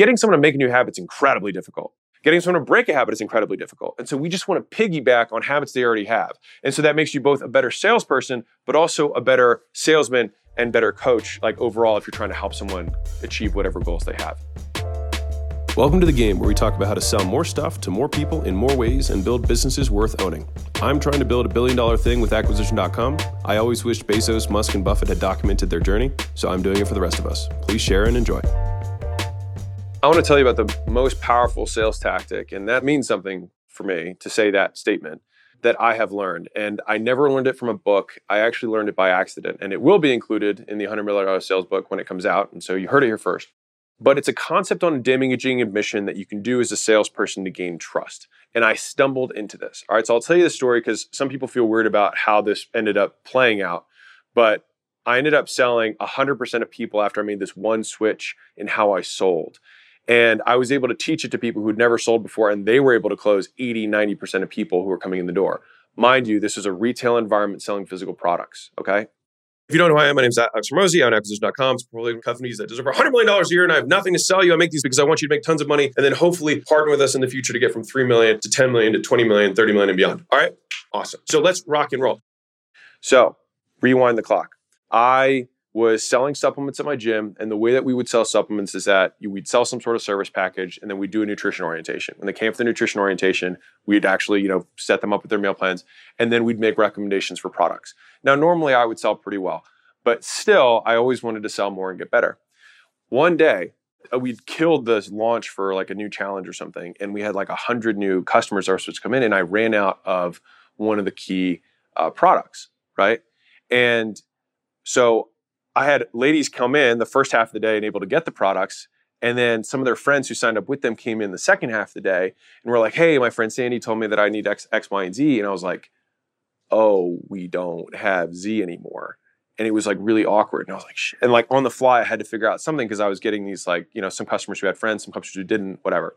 getting someone to make a new habit is incredibly difficult. Getting someone to break a habit is incredibly difficult. And so we just want to piggyback on habits they already have. And so that makes you both a better salesperson, but also a better salesman and better coach, like overall, if you're trying to help someone achieve whatever goals they have. Welcome to the game where we talk about how to sell more stuff to more people in more ways and build businesses worth owning. I'm trying to build a billion dollar thing with acquisition.com. I always wished Bezos, Musk, and Buffett had documented their journey, so I'm doing it for the rest of us. Please share and enjoy. I want to tell you about the most powerful sales tactic, and that means something for me to say that statement that I have learned. And I never learned it from a book. I actually learned it by accident, and it will be included in the $100 million sales book when it comes out. And so you heard it here first. But it's a concept on damaging admission that you can do as a salesperson to gain trust. And I stumbled into this. All right, so I'll tell you the story because some people feel weird about how this ended up playing out. But I ended up selling 100% of people after I made this one switch in how I sold. And I was able to teach it to people who'd never sold before, and they were able to close 80, 90% of people who were coming in the door. Mind you, this is a retail environment selling physical products. Okay. If you don't know who I am, my name is Alex Hormozi. I own acquisition.com. It's portfolio companies that does over $100 million a year, and I have nothing to sell you. I make these because I want you to make tons of money and then hopefully partner with us in the future to get from 3 million to 10 million to 20 million, 30 million, and beyond. All right. Awesome. So let's rock and roll. So rewind the clock. I was selling supplements at my gym. And the way that we would sell supplements is that we'd sell some sort of service package and then we'd do a nutrition orientation. When they came for the nutrition orientation, we'd actually, you know, set them up with their meal plans and then we'd make recommendations for products. Now, normally I would sell pretty well, but still, I always wanted to sell more and get better. One day, uh, we'd killed this launch for like a new challenge or something, and we had like a hundred new customers that were supposed to come in, and I ran out of one of the key uh, products, right? And so I had ladies come in the first half of the day and able to get the products. And then some of their friends who signed up with them came in the second half of the day and were like, hey, my friend Sandy told me that I need X, X, Y, and Z. And I was like, oh, we don't have Z anymore. And it was like really awkward. And I was like, Shit. and like on the fly, I had to figure out something because I was getting these like, you know, some customers who had friends, some customers who didn't, whatever.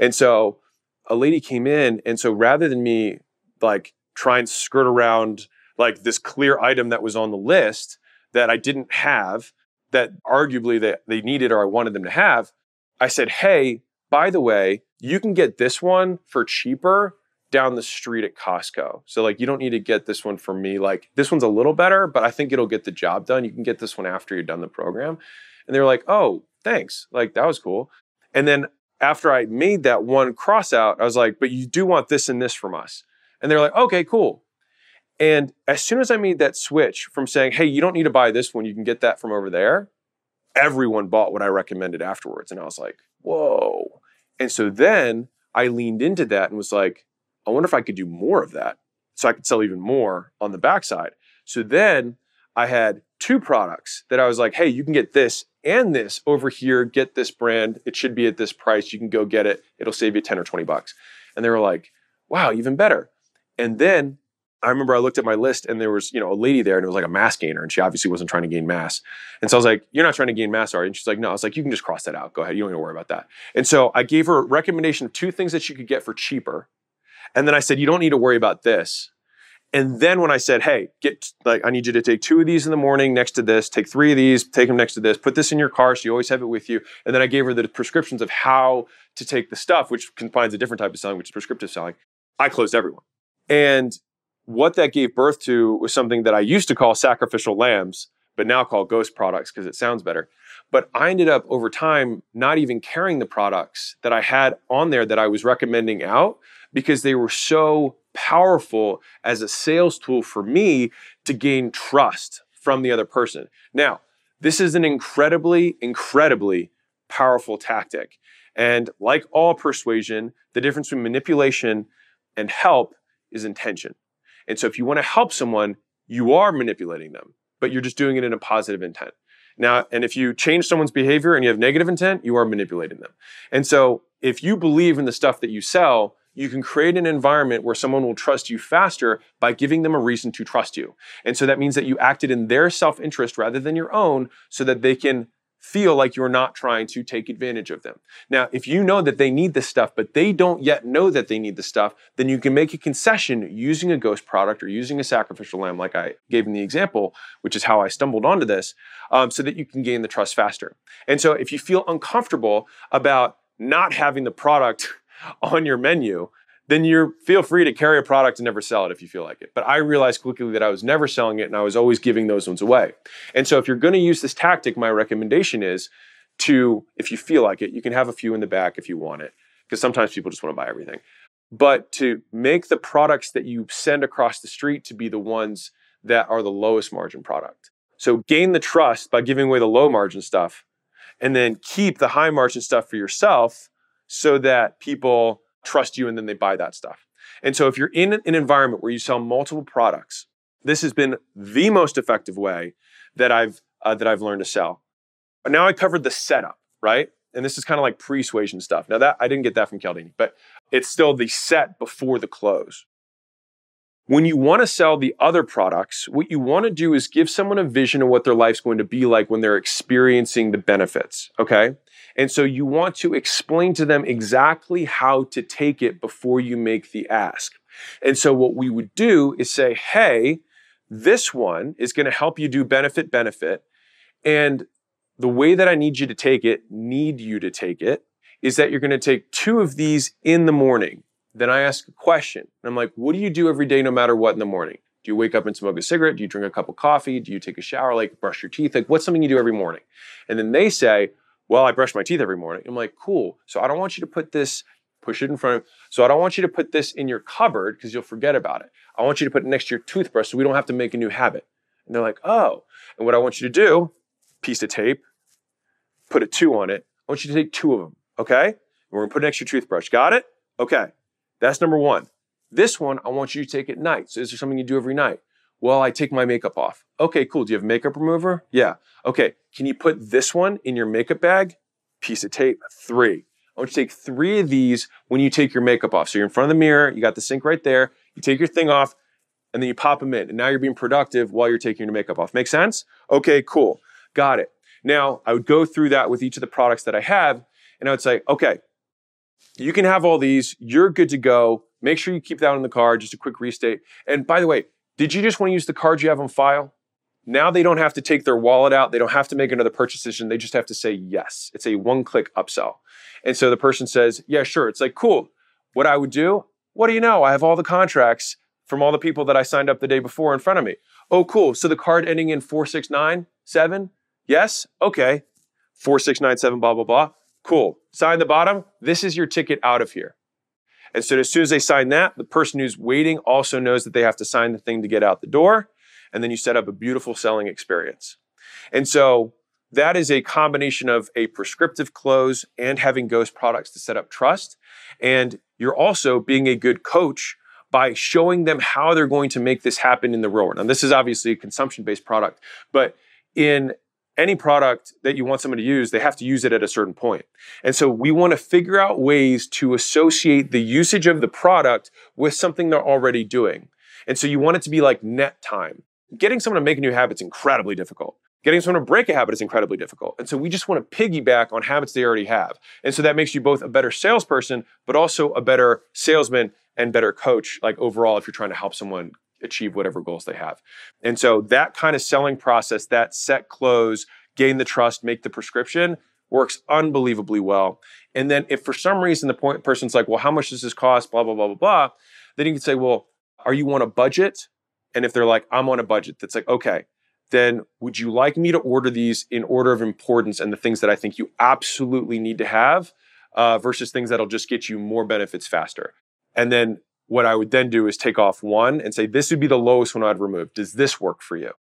And so a lady came in. And so rather than me like try and skirt around like this clear item that was on the list, that I didn't have that arguably that they needed or I wanted them to have, I said, hey, by the way, you can get this one for cheaper down the street at Costco. So like you don't need to get this one for me. Like this one's a little better, but I think it'll get the job done. You can get this one after you're done the program. And they were like, "Oh, thanks. Like that was cool." And then after I made that one cross out, I was like, "But you do want this and this from us." And they're like, "Okay, cool." And as soon as I made that switch from saying, hey, you don't need to buy this one, you can get that from over there, everyone bought what I recommended afterwards. And I was like, whoa. And so then I leaned into that and was like, I wonder if I could do more of that. So I could sell even more on the backside. So then I had two products that I was like, hey, you can get this and this over here, get this brand. It should be at this price. You can go get it. It'll save you 10 or 20 bucks. And they were like, wow, even better. And then I remember I looked at my list and there was, you know, a lady there and it was like a mass gainer and she obviously wasn't trying to gain mass. And so I was like, you're not trying to gain mass, are you? And she's like, no. I was like, you can just cross that out. Go ahead. You don't need to worry about that. And so I gave her a recommendation of two things that she could get for cheaper. And then I said, you don't need to worry about this. And then when I said, hey, get like, I need you to take two of these in the morning next to this, take three of these, take them next to this, put this in your car so you always have it with you. And then I gave her the prescriptions of how to take the stuff, which combines a different type of selling, which is prescriptive selling. I closed everyone. And what that gave birth to was something that I used to call sacrificial lambs, but now call ghost products because it sounds better. But I ended up over time not even carrying the products that I had on there that I was recommending out because they were so powerful as a sales tool for me to gain trust from the other person. Now, this is an incredibly, incredibly powerful tactic. And like all persuasion, the difference between manipulation and help is intention. And so if you want to help someone, you are manipulating them, but you're just doing it in a positive intent. Now, and if you change someone's behavior and you have negative intent, you are manipulating them. And so if you believe in the stuff that you sell, you can create an environment where someone will trust you faster by giving them a reason to trust you. And so that means that you acted in their self interest rather than your own so that they can feel like you're not trying to take advantage of them. Now, if you know that they need this stuff, but they don't yet know that they need the stuff, then you can make a concession using a ghost product or using a sacrificial lamb, like I gave in the example, which is how I stumbled onto this, um, so that you can gain the trust faster. And so if you feel uncomfortable about not having the product on your menu, then you feel free to carry a product and never sell it if you feel like it. But I realized quickly that I was never selling it and I was always giving those ones away. And so if you're going to use this tactic, my recommendation is to, if you feel like it, you can have a few in the back if you want it, because sometimes people just want to buy everything. But to make the products that you send across the street to be the ones that are the lowest margin product. So gain the trust by giving away the low margin stuff and then keep the high margin stuff for yourself so that people trust you and then they buy that stuff. And so if you're in an environment where you sell multiple products, this has been the most effective way that I've uh, that I've learned to sell. But now I covered the setup, right? And this is kind of like pre-suasion stuff. Now that I didn't get that from Cialdini, but it's still the set before the close. When you want to sell the other products, what you want to do is give someone a vision of what their life's going to be like when they're experiencing the benefits, okay? And so you want to explain to them exactly how to take it before you make the ask. And so what we would do is say, hey, this one is going to help you do benefit benefit. And the way that I need you to take it, need you to take it, is that you're going to take two of these in the morning. Then I ask a question. And I'm like, what do you do every day no matter what in the morning? Do you wake up and smoke a cigarette? Do you drink a cup of coffee? Do you take a shower? Like brush your teeth? Like what's something you do every morning? And then they say, well, I brush my teeth every morning. I'm like, cool. So I don't want you to put this, push it in front of, so I don't want you to put this in your cupboard because you'll forget about it. I want you to put it next to your toothbrush so we don't have to make a new habit. And they're like, oh. And what I want you to do, piece of tape, put a two on it. I want you to take two of them, okay? And we're gonna put it next to your toothbrush. Got it? Okay. That's number one. This one, I want you to take at night. So is there something you do every night? Well, I take my makeup off. Okay, cool. Do you have makeup remover? Yeah. Okay. Can you put this one in your makeup bag? Piece of tape. Three. I want you to take three of these when you take your makeup off. So you're in front of the mirror, you got the sink right there, you take your thing off, and then you pop them in. And now you're being productive while you're taking your makeup off. Make sense? Okay, cool. Got it. Now I would go through that with each of the products that I have, and I would say, okay, you can have all these, you're good to go. Make sure you keep that in the car, just a quick restate. And by the way, did you just want to use the cards you have on file? Now they don't have to take their wallet out. They don't have to make another purchase decision. They just have to say yes. It's a one click upsell. And so the person says, yeah, sure. It's like, cool. What I would do, what do you know? I have all the contracts from all the people that I signed up the day before in front of me. Oh, cool. So the card ending in 4697? Yes? Okay. 4697, blah, blah, blah. Cool. Sign the bottom. This is your ticket out of here. And so as soon as they sign that, the person who's waiting also knows that they have to sign the thing to get out the door. And then you set up a beautiful selling experience. And so that is a combination of a prescriptive close and having ghost products to set up trust. And you're also being a good coach by showing them how they're going to make this happen in the real world. And this is obviously a consumption based product, but in any product that you want someone to use, they have to use it at a certain point. And so we want to figure out ways to associate the usage of the product with something they're already doing. And so you want it to be like net time. Getting someone to make a new habit is incredibly difficult. Getting someone to break a habit is incredibly difficult. And so we just want to piggyback on habits they already have. And so that makes you both a better salesperson, but also a better salesman and better coach, like overall, if you're trying to help someone achieve whatever goals they have. And so that kind of selling process, that set close, gain the trust, make the prescription works unbelievably well. And then if for some reason the point person's like, well, how much does this cost? Blah, blah, blah, blah, blah. Then you can say, well, are you on a budget? And if they're like, I'm on a budget, that's like, okay, then would you like me to order these in order of importance and the things that I think you absolutely need to have uh, versus things that'll just get you more benefits faster? And then what I would then do is take off one and say, this would be the lowest one I'd remove. Does this work for you?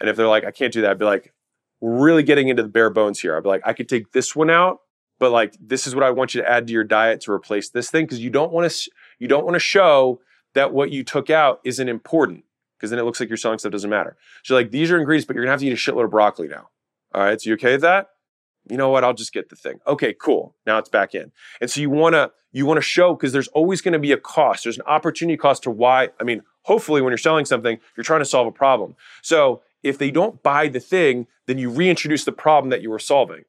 And if they're like, I can't do that, I'd be like, we're really getting into the bare bones here. I'd be like, I could take this one out, but like, this is what I want you to add to your diet to replace this thing. Cause you don't want to, you don't want to show that what you took out isn't important because then it looks like you're selling stuff doesn't matter. So like, these are ingredients, but you're gonna have to eat a shitload of broccoli now. All right. So you okay with that? You know what, I'll just get the thing. Okay, cool. Now it's back in. And so you wanna you wanna show because there's always gonna be a cost. There's an opportunity cost to why. I mean, hopefully when you're selling something, you're trying to solve a problem. So if they don't buy the thing, then you reintroduce the problem that you were solving.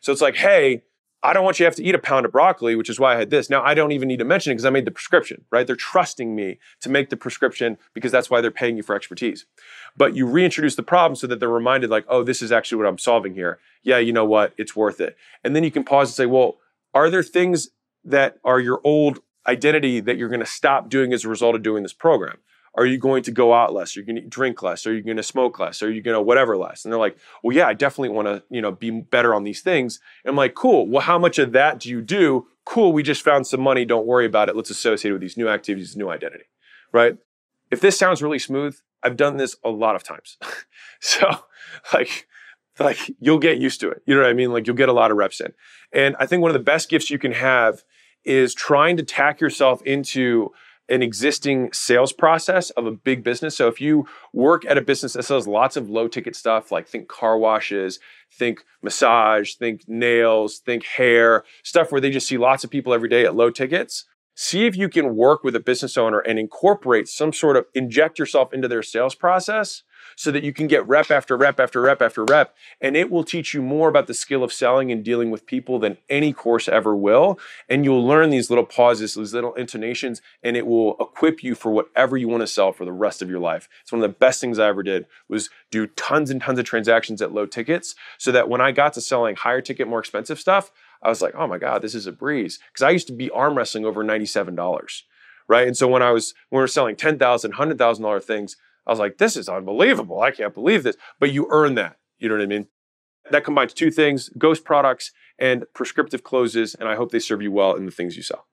So it's like, hey, I don't want you to have to eat a pound of broccoli, which is why I had this. Now I don't even need to mention it because I made the prescription, right? They're trusting me to make the prescription because that's why they're paying you for expertise. But you reintroduce the problem so that they're reminded, like, oh, this is actually what I'm solving here. Yeah, you know what? It's worth it. And then you can pause and say, well, are there things that are your old identity that you're going to stop doing as a result of doing this program? Are you going to go out less? Are you going to drink less? Are you going to smoke less? Are you going to whatever less? And they're like, well, yeah, I definitely want to, you know, be better on these things. And I'm like, cool. Well, how much of that do you do? Cool. We just found some money. Don't worry about it. Let's associate it with these new activities, new identity, right? If this sounds really smooth, I've done this a lot of times. so like, like you'll get used to it. You know what I mean? Like you'll get a lot of reps in. And I think one of the best gifts you can have is trying to tack yourself into an existing sales process of a big business. So if you work at a business that sells lots of low ticket stuff, like think car washes, think massage, think nails, think hair, stuff where they just see lots of people every day at low tickets, see if you can work with a business owner and incorporate some sort of inject yourself into their sales process so that you can get rep after rep after rep after rep. And it will teach you more about the skill of selling and dealing with people than any course ever will. And you'll learn these little pauses, these little intonations, and it will equip you for whatever you want to sell for the rest of your life. It's one of the best things I ever did was do tons and tons of transactions at low tickets so that when I got to selling higher ticket, more expensive stuff, I was like, oh my God, this is a breeze. Because I used to be arm wrestling over $97 right? And so when I was when we were selling ten thousand, hundred thousand dollar things, I was like, this is unbelievable. I can't believe this. But you earn that. You know what I mean? That combines two things ghost products and prescriptive closes. And I hope they serve you well in the things you sell.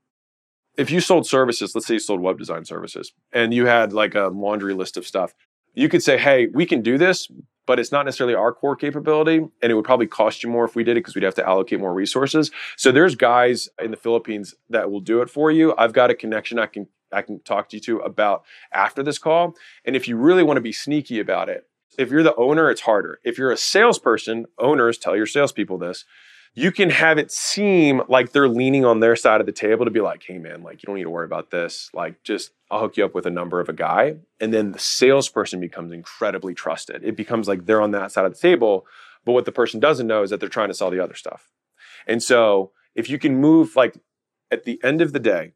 If you sold services, let's say you sold web design services, and you had like a laundry list of stuff, you could say, hey, we can do this, but it's not necessarily our core capability. And it would probably cost you more if we did it because we'd have to allocate more resources. So there's guys in the Philippines that will do it for you. I've got a connection I can I can talk to you to about after this call. And if you really want to be sneaky about it, if you're the owner, it's harder. If you're a salesperson, owners tell your salespeople this. You can have it seem like they're leaning on their side of the table to be like, hey man, like you don't need to worry about this. Like just I'll hook you up with a number of a guy. And then the salesperson becomes incredibly trusted. It becomes like they're on that side of the table. But what the person doesn't know is that they're trying to sell the other stuff. And so if you can move like at the end of the day,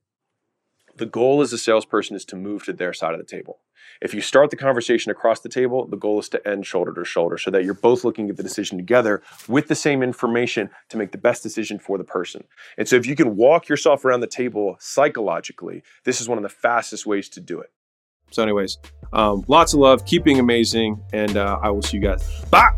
the goal as a salesperson is to move to their side of the table. If you start the conversation across the table, the goal is to end shoulder to shoulder so that you're both looking at the decision together with the same information to make the best decision for the person. And so if you can walk yourself around the table psychologically, this is one of the fastest ways to do it. So, anyways, um, lots of love, keep being amazing, and uh, I will see you guys. Bye.